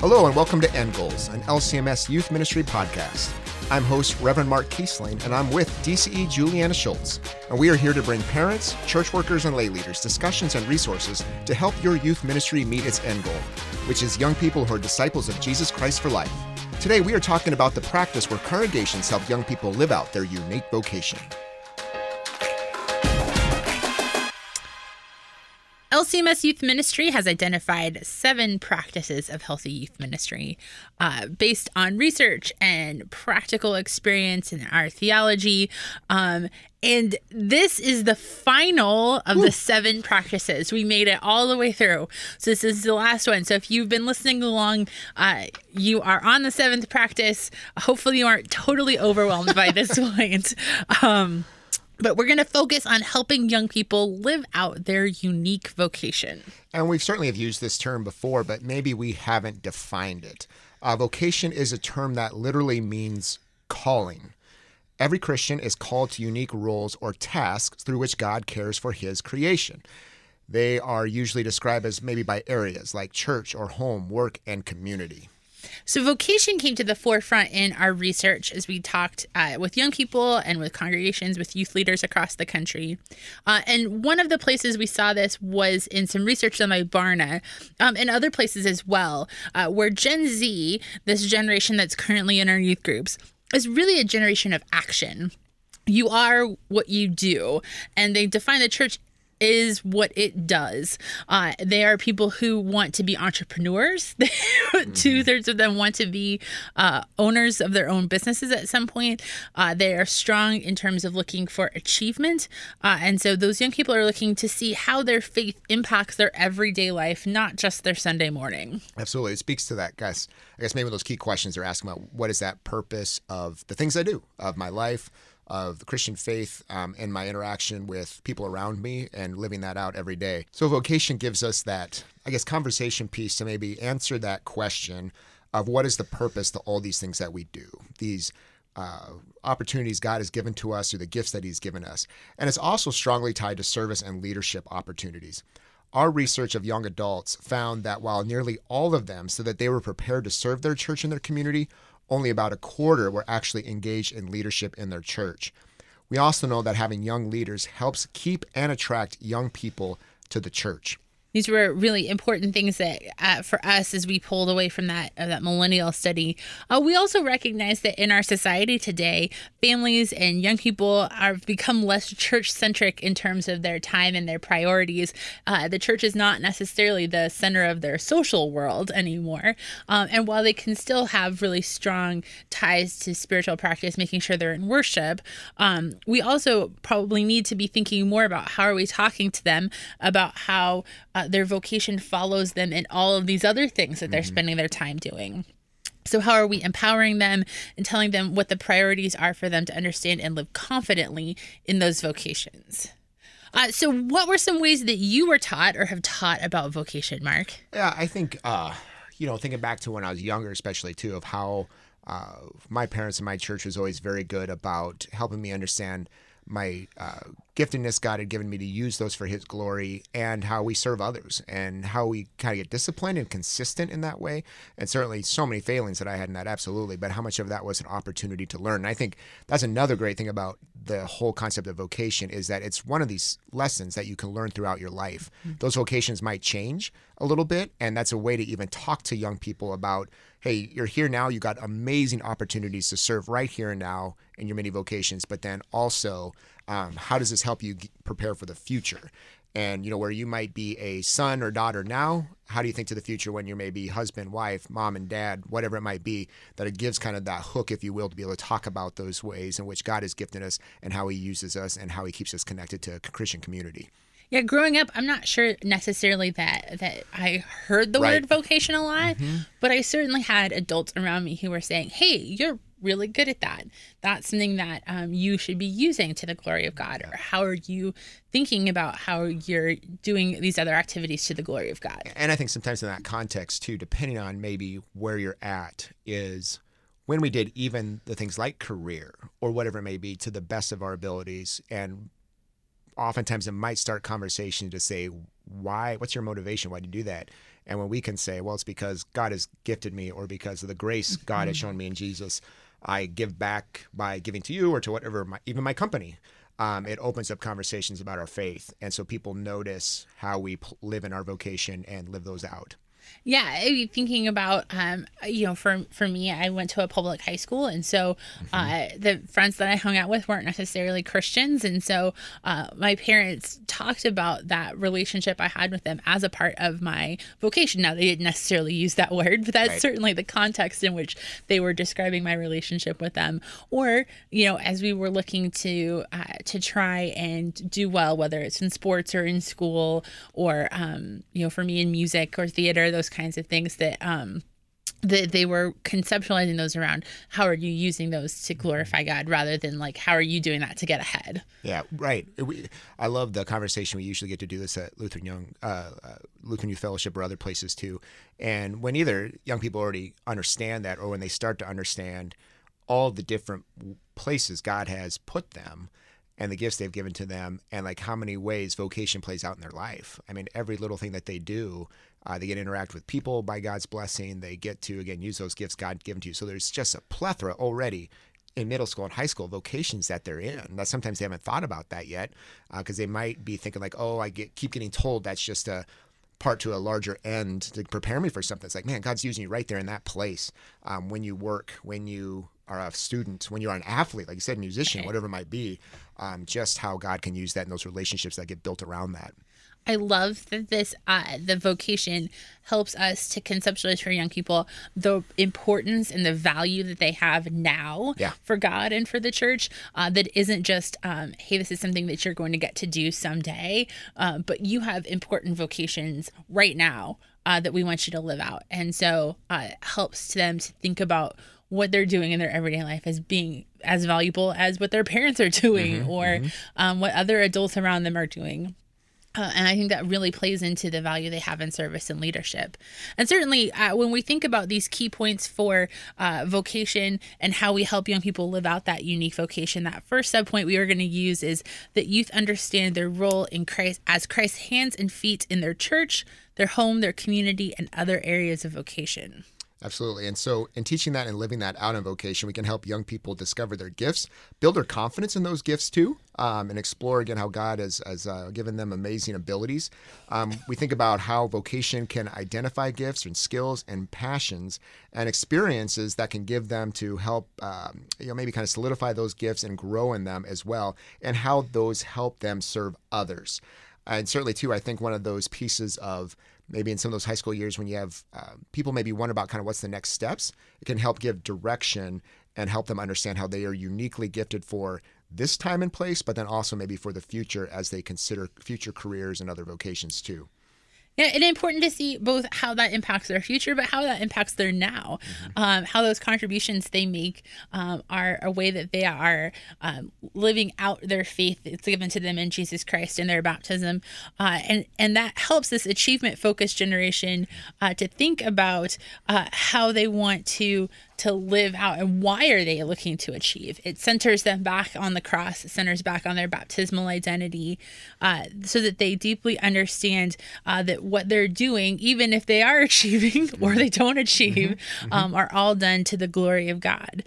Hello, and welcome to End Goals, an LCMS youth ministry podcast. I'm host Reverend Mark Kiessling, and I'm with DCE Julianna Shults. And we are here to bring parents, church workers, and lay leaders discussions and resources to help your youth ministry meet its end goal, which is young people who are disciples of Jesus Christ for life. Today, we are talking about the practice where congregations help young people live out their unique vocation. LCMS Youth Ministry has identified seven practices of healthy youth ministry uh, based on research and practical experience in our theology. Um, and this is the final of Ooh. the seven practices. We made it all the way through. So this is the last one. So if you've been listening along, uh, you are on the seventh practice. Hopefully, you aren't totally overwhelmed by this point. Um, but we're going to focus on helping young people live out their unique vocation. And we certainly have used this term before, but maybe we haven't defined it. Uh, vocation is a term that literally means calling. Every Christian is called to unique roles or tasks through which God cares for his creation. They are usually described as maybe by areas like church or home, work, and community. So, vocation came to the forefront in our research as we talked uh, with young people and with congregations, with youth leaders across the country. Uh, and one of the places we saw this was in some research done by Barna um, and other places as well, uh, where Gen Z, this generation that's currently in our youth groups, is really a generation of action you are what you do. And they define the church is what it does. Uh, they are people who want to be entrepreneurs. Two thirds of them want to be uh, owners of their own businesses at some point. Uh, they are strong in terms of looking for achievement. Uh, and so those young people are looking to see how their faith impacts their everyday life, not just their Sunday morning. Absolutely. It speaks to that, guys. I guess maybe those key questions they're asking about what is that purpose of the things I do, of my life, of the Christian faith um, and my interaction with people around me and living that out every day. So, vocation gives us that, I guess, conversation piece to maybe answer that question of what is the purpose to all these things that we do, these uh, opportunities God has given to us or the gifts that He's given us. And it's also strongly tied to service and leadership opportunities. Our research of young adults found that while nearly all of them said that they were prepared to serve their church and their community, only about a quarter were actually engaged in leadership in their church. We also know that having young leaders helps keep and attract young people to the church these were really important things that uh, for us as we pulled away from that uh, that millennial study. Uh, we also recognize that in our society today, families and young people have become less church centric in terms of their time and their priorities. Uh, the church is not necessarily the center of their social world anymore. Um, and while they can still have really strong ties to spiritual practice, making sure they're in worship, um, we also probably need to be thinking more about how are we talking to them about how uh, their vocation follows them in all of these other things that they're mm-hmm. spending their time doing. So, how are we empowering them and telling them what the priorities are for them to understand and live confidently in those vocations? Uh, so, what were some ways that you were taught or have taught about vocation, Mark? Yeah, I think, uh, you know, thinking back to when I was younger, especially too, of how uh, my parents and my church was always very good about helping me understand my uh, giftedness God had given me to use those for His glory, and how we serve others, and how we kind of get disciplined and consistent in that way. And certainly, so many failings that I had in that, absolutely. But how much of that was an opportunity to learn? And I think that's another great thing about the whole concept of vocation is that it's one of these lessons that you can learn throughout your life. Mm-hmm. Those vocations might change a little bit, and that's a way to even talk to young people about hey, you're here now, you got amazing opportunities to serve right here and now in your many vocations, but then also um, how does this help you prepare for the future? And you know where you might be a son or daughter now, how do you think to the future when you're maybe husband, wife, mom and dad, whatever it might be, that it gives kind of that hook, if you will, to be able to talk about those ways in which God has gifted us and how He uses us and how He keeps us connected to a Christian community. Yeah, growing up, I'm not sure necessarily that that I heard the right. word vocation a lot, mm-hmm. but I certainly had adults around me who were saying, "Hey, you're really good at that. That's something that um, you should be using to the glory of God. Or how are you thinking about how you're doing these other activities to the glory of God? And I think sometimes in that context, too, depending on maybe where you're at, is when we did even the things like career or whatever it may be to the best of our abilities. And oftentimes it might start conversation to say, why, what's your motivation? Why do you do that? And when we can say, well, it's because God has gifted me or because of the grace God has shown me in Jesus, I give back by giving to you or to whatever, my, even my company. Um, it opens up conversations about our faith. And so people notice how we live in our vocation and live those out. Yeah, thinking about um, you know, for for me, I went to a public high school, and so uh, the friends that I hung out with weren't necessarily Christians, and so uh, my parents talked about that relationship I had with them as a part of my vocation. Now they didn't necessarily use that word, but that's Right. certainly the context in which they were describing my relationship with them. Or you know, as we were looking to uh, to try and do well, whether it's in sports or in school, or um, you know, for me in music or theater, those kinds of things that um, that they were conceptualizing those around how are you using those to glorify God rather than like how are you doing that to get ahead. Yeah, right. We, I love the conversation. We usually get to do this at Lutheran Young, uh, uh, Lutheran Youth Fellowship or other places too. And when either young people already understand that, or when they start to understand all the different places God has put them and the gifts they've given to them, and like how many ways vocation plays out in their life. I mean, every little thing that they do, uh, they get to interact with people by God's blessing. They get to again use those gifts God given to you. So there's just a plethora already in middle school and high school vocations that they're in. That sometimes they haven't thought about that yet because they might be thinking like, oh, I get keep getting told that's just a part to a larger end to prepare me for something. It's like, man, God's using you right there in that place. Um, when you work, when you are a student, when you're an athlete, like you said, musician, whatever it might be, um, just how God can use that in those relationships that get built around that. I love that this uh, the vocation helps us to conceptualize for young people the importance and the value that they have now Yeah. for God and for the church. Uh, that isn't just um, hey, this is something that you're going to get to do someday, uh, but you have important vocations right now uh, that we want you to live out, and so uh, it helps them to think about what they're doing in their everyday life as being as valuable as what their parents are doing or Um, what other adults around them are doing. Uh, and I think that really plays into the value they have in service and leadership. And certainly, uh, when we think about these key points for uh, vocation and how we help young people live out that unique vocation, that first subpoint we are going to use is that youth understand their role in Christ as Christ's hands and feet in their church, their home, their community, and other areas of vocation. Absolutely. And so, in teaching that and living that out in vocation, we can help young people discover their gifts, build their confidence in those gifts too, um, and explore again how God has, has uh, given them amazing abilities. Um, we think about how vocation can identify gifts and skills and passions and experiences that can give them to help, um, you know, maybe kind of solidify those gifts and grow in them as well, and how those help them serve others. And certainly, too, I think one of those pieces of maybe in some of those high school years when you have uh, people maybe wonder about kind of what's the next steps, it can help give direction and help them understand how they are uniquely gifted for this time and place, but then also maybe for the future as they consider future careers and other vocations too. Yeah, and important to see both how that impacts their future, but how that impacts their now. Um, how those contributions they make um, are a way that they are um, living out their faith that's given to them in Jesus Christ in their baptism, uh, and and that helps this achievement focused generation uh, to think about uh, how they want to to live out and why are they looking to achieve? It centers them back on the cross. It centers back on their baptismal identity uh, so that they deeply understand uh, that what they're doing even if they are achieving or they don't achieve um, are all done to the glory of god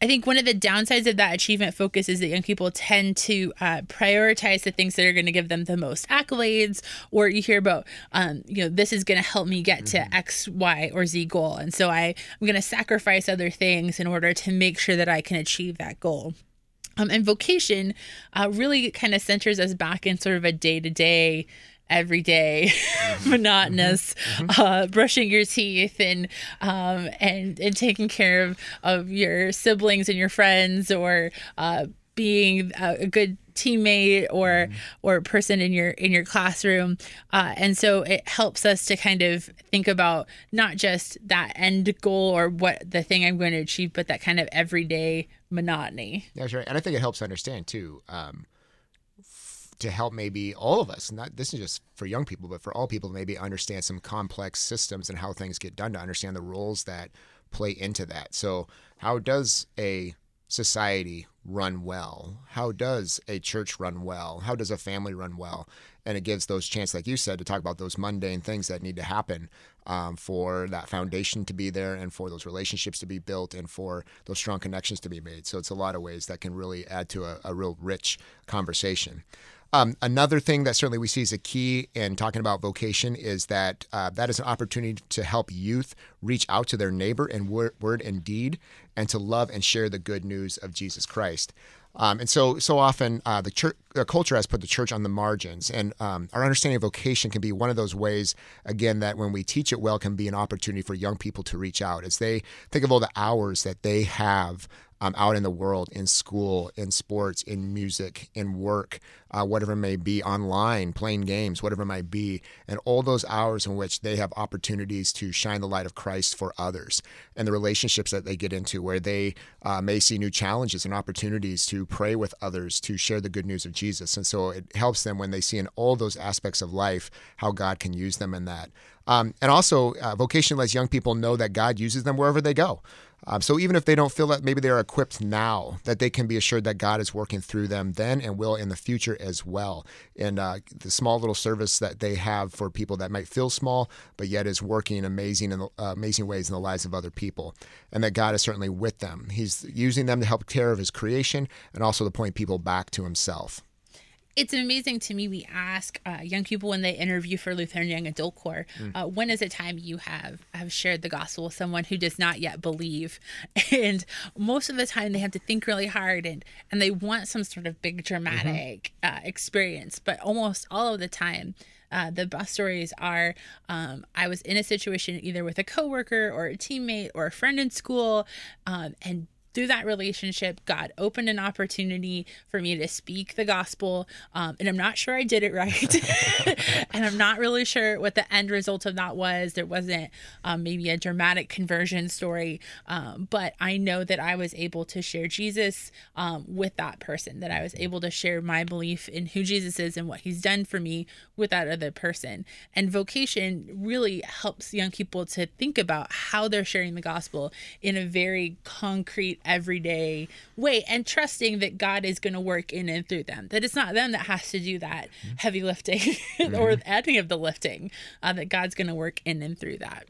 I think one of the downsides of that achievement focus is that young people tend to uh, prioritize the things that are going to give them the most accolades, or you hear about, um, you know, this is going to help me get to X, Y, or Z goal, and so I I'm going to sacrifice other things in order to make sure that I can achieve that goal. Um, and vocation uh, really kind of centers us back in sort of a day to day, everyday, monotonous, uh, brushing your teeth and um, and and taking care of of your siblings and your friends, or uh, being a, a good teammate or or person in your in your classroom. Uh, and so it helps us to kind of think about not just that end goal or what the thing i'm going to achieve but that kind of everyday monotony. That's right. And I think it helps understand too, um, to help maybe all of us, not this is just for young people, but for all people, maybe understand some complex systems and how things get done to understand the roles that play into that. So, how does a society run well? How does a church run well? How does a family run well? And it gives those chance, like you said, to talk about those mundane things that need to happen um, for that foundation to be there and for those relationships to be built and for those strong connections to be made. So it's a lot of ways that can really add to a, a real rich conversation. Um, another thing that certainly we see as a key in talking about vocation is that uh, that is an opportunity to help youth reach out to their neighbor in word, word and deed and to love and share the good news of Jesus Christ. Um, and so, so often uh, the church, culture has put the church on the margins, and um, our understanding of vocation can be one of those ways. Again, that when we teach it well, can be an opportunity for young people to reach out as they think of all the hours that they have um, out in the world, in school, in sports, in music, in work, uh, whatever it may be, online, playing games, whatever it might be, and all those hours in which they have opportunities to shine the light of Christ for others, and the relationships that they get into where they uh, may see new challenges and opportunities to pray with others, to share the good news of Jesus. And so it helps them when they see in all those aspects of life how God can use them in that. Um, and also, uh, vocation lets young people know that God uses them wherever they go. Um, so even if they don't feel that maybe they're equipped now, that they can be assured that God is working through them then and will in the future as well. And uh, the small little service that they have for people that might feel small, but yet is working amazing in uh, amazing ways in the lives of other people, and that God is certainly with them. He's using them to help care of His creation and also to point people back to Himself it's amazing to me. We ask uh, young people when they interview for Lutheran Young Adult Corps, mm. uh, when is a time you have have shared the gospel with someone who does not yet believe? And most of the time, they have to think really hard and and they want some sort of big dramatic mm-hmm. uh, experience. But almost all of the time, uh, the best stories are um, I was in a situation either with a coworker or a teammate or a friend in school, um, and through that relationship, God opened an opportunity for me to speak the gospel. Um, and I'm not sure I did it right. and I'm not really sure what the end result of that was. There wasn't um, maybe a dramatic conversion story, um, but I know that I was able to share Jesus um, with that person, that I was able to share my belief in who Jesus is and what he's done for me with that other person. And vocation really helps young people to think about how they're sharing the gospel in a very concrete, everyday way and trusting that God is going to work in and through them. That it's not them that has to do that mm-hmm. heavy lifting mm-hmm. or any of the lifting, uh, that God's going to work in and through that.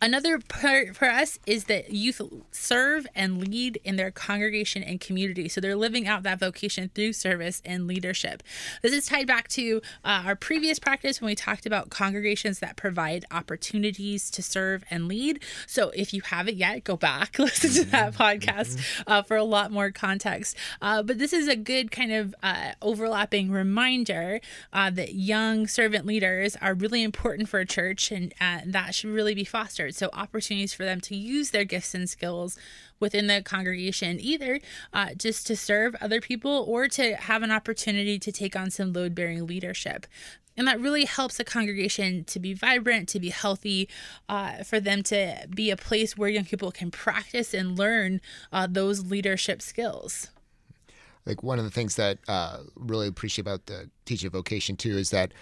Another part for us is that youth serve and lead in their congregation and community. So they're living out that vocation through service and leadership. This is tied back to uh, our previous practice when we talked about congregations that provide opportunities to serve and lead. So if you haven't yet, go back, listen to that mm-hmm. podcast mm-hmm. uh, for a lot more context. Uh, but this is a good kind of uh, overlapping reminder uh, that young servant leaders are really important for a church and uh, that should really be fostered. So, opportunities for them to use their gifts and skills within the congregation, either uh, just to serve other people or to have an opportunity to take on some load bearing leadership. And that really helps a congregation to be vibrant, to be healthy, uh, for them to be a place where young people can practice and learn uh, those leadership skills like one of the things that uh, really appreciate about the teaching vocation too is that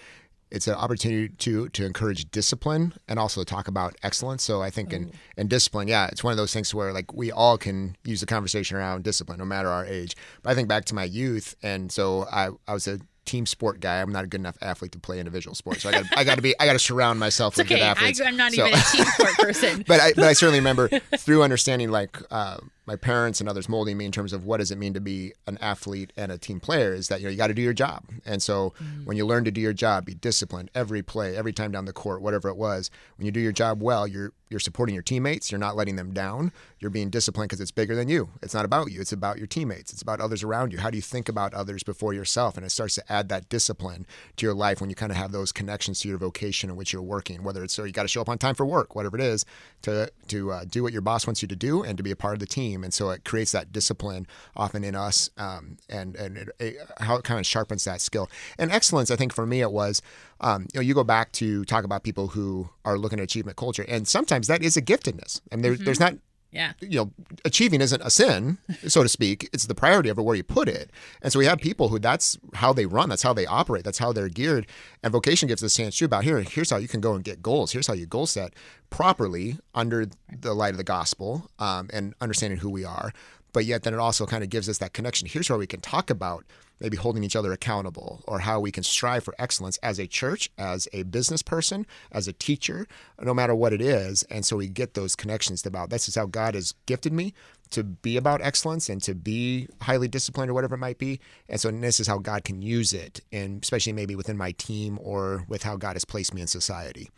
it's an opportunity to to encourage discipline and also talk about excellence. So I think in, in discipline, yeah, it's one of those things where like we all can use the conversation around discipline, no matter our age. But I think back to my youth, and so I I was a team sport guy. I'm not a good enough athlete to play individual sports. So I got I got to be I got to surround myself it's with okay. good athletes. I, am not so. even a team sport person. but I but I certainly remember through understanding like uh, my parents and others molding me in terms of what does it mean to be an athlete and a team player is that you know you got to do your job. And so mm. when you learn to do your job, be disciplined every play, every time down the court, whatever it was. When you do your job well, you're you're supporting your teammates. You're not letting them down. You're being disciplined because it's bigger than you. It's not about you. It's about your teammates. It's about others around you. How do you think about others before yourself? And it starts to add that discipline to your life when you kind of have those connections to your vocation in which you're working. Whether it's so you got to show up on time for work, whatever it is, to to uh, do what your boss wants you to do and to be a part of the team. And so it creates that discipline often in us, um, and and it, it, how it kind of sharpens that skill. And excellence, I think for me, it was um, you know, you go back to talk about people who are looking at achievement culture, and sometimes that is a giftedness. and there, mm-hmm. there's not yeah. You know, achieving isn't a sin, so to speak. It's the priority of it where you put it. And so we have people who that's how they run, that's how they operate, that's how they're geared. And vocation gives us a chance too about here, here's how you can go and get goals. Here's how you goal set properly under the light of the gospel um, and understanding who we are but yet then it also kind of gives us that connection. Here's where we can talk about maybe holding each other accountable or how we can strive for excellence as a church, as a business person, as a teacher, no matter what it is. And so we get those connections about this is how God has gifted me to be about excellence and to be highly disciplined or whatever it might be. And so this is how God can use it, and especially maybe within my team or with how God has placed me in society.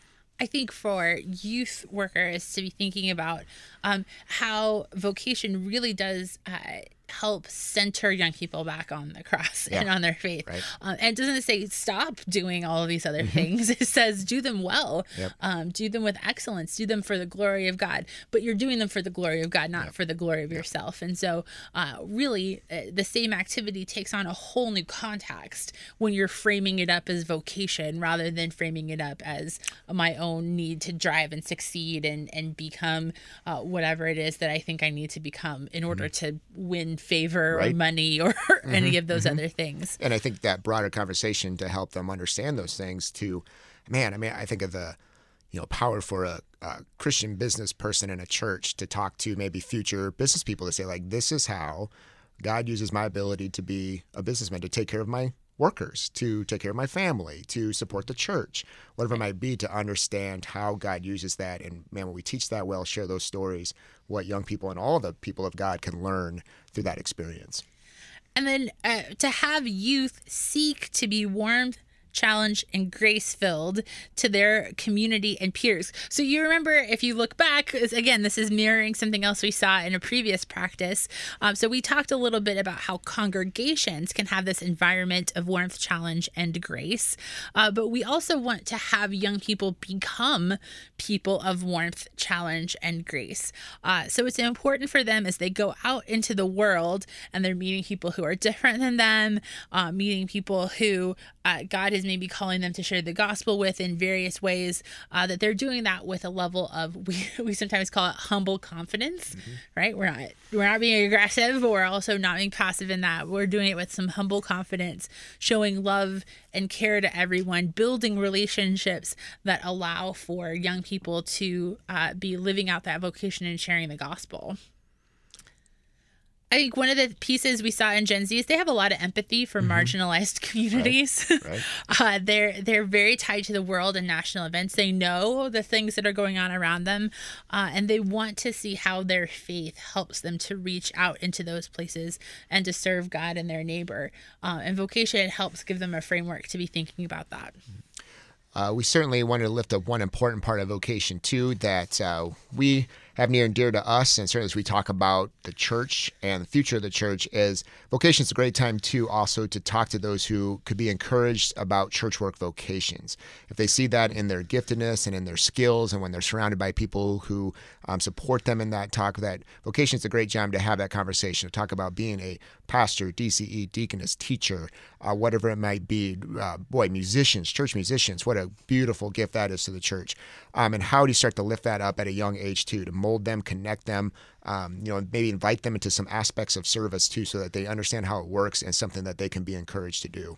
I think for youth workers to be thinking about um, how vocation really does uh, help center young people back on the cross yeah. and on their faith. Right. Uh, and it doesn't say stop doing all of these other mm-hmm. things. It says do them well, yep. um, do them with excellence, do them for the glory of God. But you're doing them for the glory of God, not yep. for the glory of yep. yourself. And so, uh, really, uh, the same activity takes on a whole new context when you're framing it up as vocation rather than framing it up as my own need to drive and succeed and and become uh, whatever it is that I think I need to become in order mm-hmm. to win favor right. or money or mm-hmm. any of those mm-hmm. other things. And I think that broader conversation to help them understand those things to, man, I mean, I think of the, you know, power for a, a Christian business person in a church to talk to maybe future business people to say, like, this is how God uses my ability to be a businessman to take care of my workers, to take care of my family, to support the church, whatever it might be, to understand how God uses that. And man, when we teach that well, share those stories, what young people and all the people of God can learn through that experience. And then uh, to have youth seek to be warmed challenge, and grace filled to their community and peers. So you remember, if you look back, again, this is mirroring something else we saw in a previous practice. Um, so we talked a little bit about how congregations can have this environment of warmth, challenge, and grace. Uh, but we also want to have young people become people of warmth, challenge, and grace. Uh, so it's important for them as they go out into the world and they're meeting people who are different than them, uh, meeting people who uh, God is maybe calling them to share the gospel with in various ways, uh, that they're doing that with a level of we, we sometimes call it humble confidence, mm-hmm. right? We're not we're not being aggressive, but we're also not being passive in that. We're doing it with some humble confidence, showing love and care to everyone, building relationships that allow for young people to uh, be living out that vocation and sharing the gospel. I think one of the pieces we saw in Gen Z is they have a lot of empathy for mm-hmm. marginalized communities. Right. Right. uh, they're they're very tied to the world and national events. They know the things that are going on around them, uh, and they want to see how their faith helps them to reach out into those places and to serve God and their neighbor. Uh, and vocation helps give them a framework to be thinking about that. Uh, we certainly wanted to lift up one important part of vocation too that uh, we have near and dear to us, and certainly as we talk about the church and the future of the church, is vocation is a great time too also to talk to those who could be encouraged about church work vocations. If they see that in their giftedness and in their skills, and when they're surrounded by people who um, support them in that talk, that vocation is a great time to have that conversation, to talk about being a pastor, DCE, deaconess, teacher, uh, whatever it might be. Uh, boy, musicians, church musicians, what a beautiful gift that is to the church. Um, and how do you start to lift that up at a young age too, to mold them, connect them, um, you know, maybe invite them into some aspects of service too, so that they understand how it works and something that they can be encouraged to do.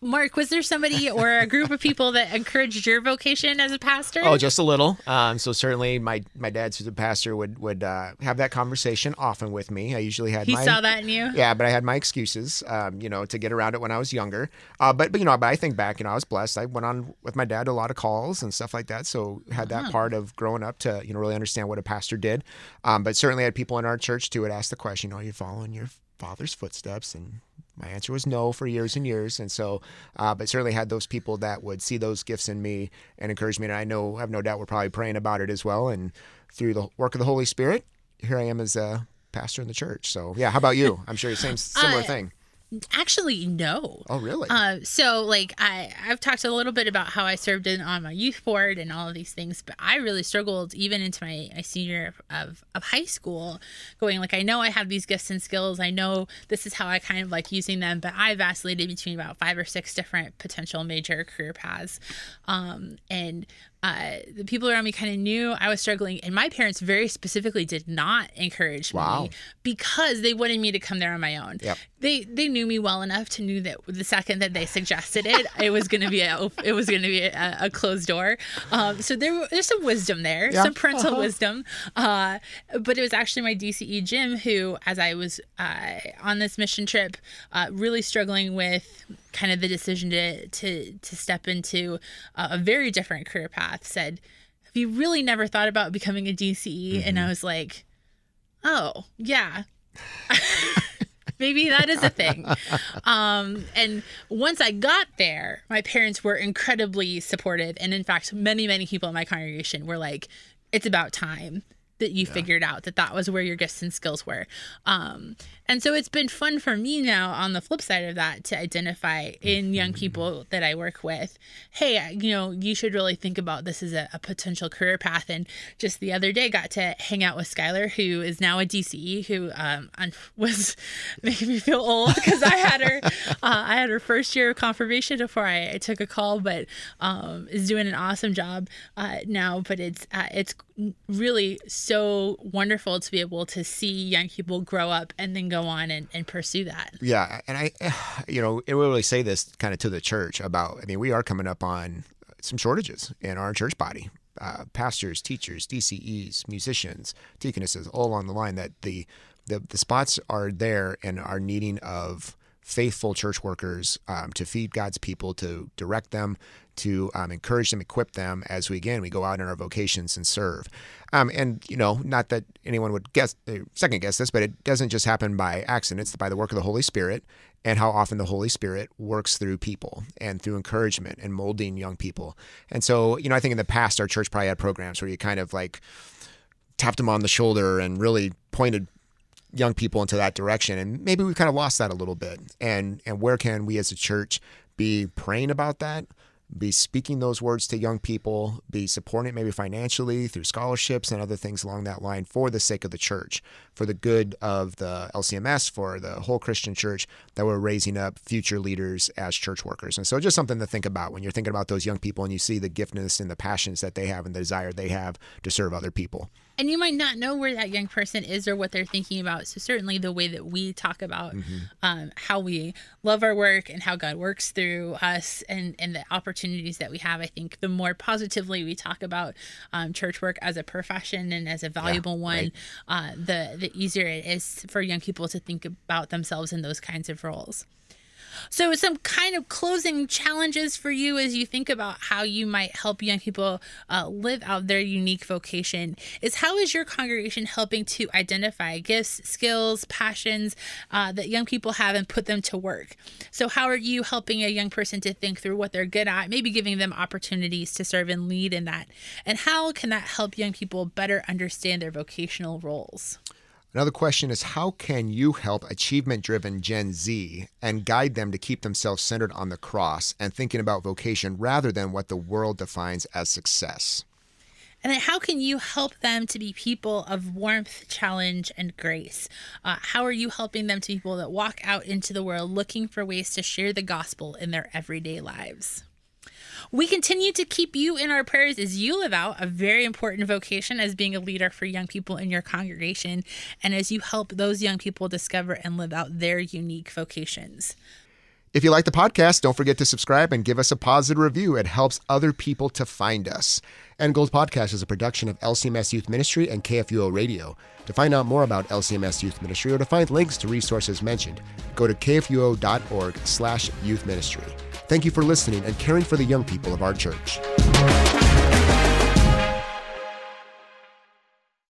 Mark, was there somebody or a group of people that encouraged your vocation as a pastor? Oh, just a little. Um, so certainly, my my dad, who's a pastor, would would uh, have that conversation often with me. I usually had. He my, saw that in you. Yeah, but I had my excuses, um, you know, to get around it when I was younger. Uh, but but you know, but I think back, you know, I was blessed. I went on with my dad a lot of calls and stuff like that. So had that part of growing up to you know really understand what a pastor did. Um, but certainly had people in our church too would ask the question, are you following your father's footsteps and my answer was no for years and years. And so uh, but certainly had those people that would see those gifts in me and encourage me. And i know have no doubt we're probably praying about it as well. And through the work of the holy spirit here i am as a pastor in the church. So yeah how about you? I'm sure you same similar thing Actually, no. Oh, really? Uh, so, like, I I've talked a little bit about how I served in on my youth board and all of these things, but I really struggled even into my, my senior of of high school, going like I know I have these gifts and skills. I know this is how I kind of like using them, but I vacillated between about five or six different potential major career paths, um, and uh, the people around me kind of knew I was struggling, and my parents very specifically did not encourage Wow. me because they wanted me to come there on my own. Yep. They they knew me well enough to knew that the second that they suggested it, it was going to be a it was going to be a, a closed door. Um, so there there's some wisdom there, Yeah. some parental Uh-huh. wisdom. Uh, but it was actually my DCE Jim who, as I was uh, on this mission trip, uh, really struggling with kind of the decision to to to step into uh, a very different career path, said, "Have you really never thought about becoming a DCE?" And I was like, "Oh, yeah." Maybe that is a thing. Um, and once I got there, my parents were incredibly supportive. And in fact, many, many people in my congregation were like, it's about time that you figured out that that was where your gifts and skills were. Um, and so it's been fun for me now on the flip side of that to identify in young people that I work with, hey, you know, you should really think about this as a, a potential career path. And just the other day, got to hang out with Skylar, who is now a DCE, who um, was making me feel old because I had her, uh, I had her first year of confirmation before I, I took a call, but um, is doing an awesome job uh, now. But it's uh, it's really so wonderful to be able to see young people grow up and then go on and, and pursue that. Yeah, and I, you know, it really say this kind of to the church about. I mean, we are coming up on some shortages in our church body. Uh, pastors, teachers, DCEs, musicians, deaconesses, all along the line. That the the, the spots are there and are needing of faithful church workers um, to feed God's people, to direct them, to um, encourage them, equip them as we again we go out in our vocations and serve. Um, and you know, not that anyone would guess uh, second guess this, but it doesn't just happen by accident. It's by the work of the Holy Spirit and how often the Holy Spirit works through people and through encouragement and molding young people. And so, you know, I think in the past our church probably had programs where you kind of like tapped them on the shoulder and really pointed young people into that direction and maybe we've kind of lost that a little bit and and where can we as a church be praying about that be speaking those words to young people be supporting it maybe financially through scholarships and other things along that line for the sake of the church for the good of the LCMS for the whole Christian church that we're raising up future leaders as church workers. And so just something to think about when you're thinking about those young people and you see the giftedness and the passions that they have and the desire they have to serve other people And you might not know where that young person is or what they're thinking about. So, certainly, the way that we talk about um, how we love our work and how God works through us and, and the opportunities that we have, I think the more positively we talk about um, church work as a profession and as a valuable one, uh, the, the easier it is for young people to think about themselves in those kinds of roles. So, some kind of closing challenges for you as you think about how you might help young people uh, live out their unique vocation is how is your congregation helping to identify gifts, skills, passions uh, that young people have and put them to work? So, how are you helping a young person to think through what they're good at, maybe giving them opportunities to serve and lead in that? And how can that help young people better understand their vocational roles? Another question is how can you help achievement driven Gen Z and guide them to keep themselves centered on the cross and thinking about vocation rather than what the world defines as success? And then how can you help them to be people of warmth, challenge, and grace? Uh, how are you helping them to be people that walk out into the world looking for ways to share the gospel in their everyday lives? We continue to keep you in our prayers as you live out a very important vocation as being a leader for young people in your congregation and as you help those young people discover and live out their unique vocations. If you like the podcast, don't forget to subscribe and give us a positive review. It helps other people to find us. End Goals Podcast is a production of LCMS Youth Ministry and KFUO Radio. To find out more about LCMS Youth Ministry or to find links to resources mentioned, go to kfuo.org slash youth ministry. Thank you for listening and caring for the young people of our church.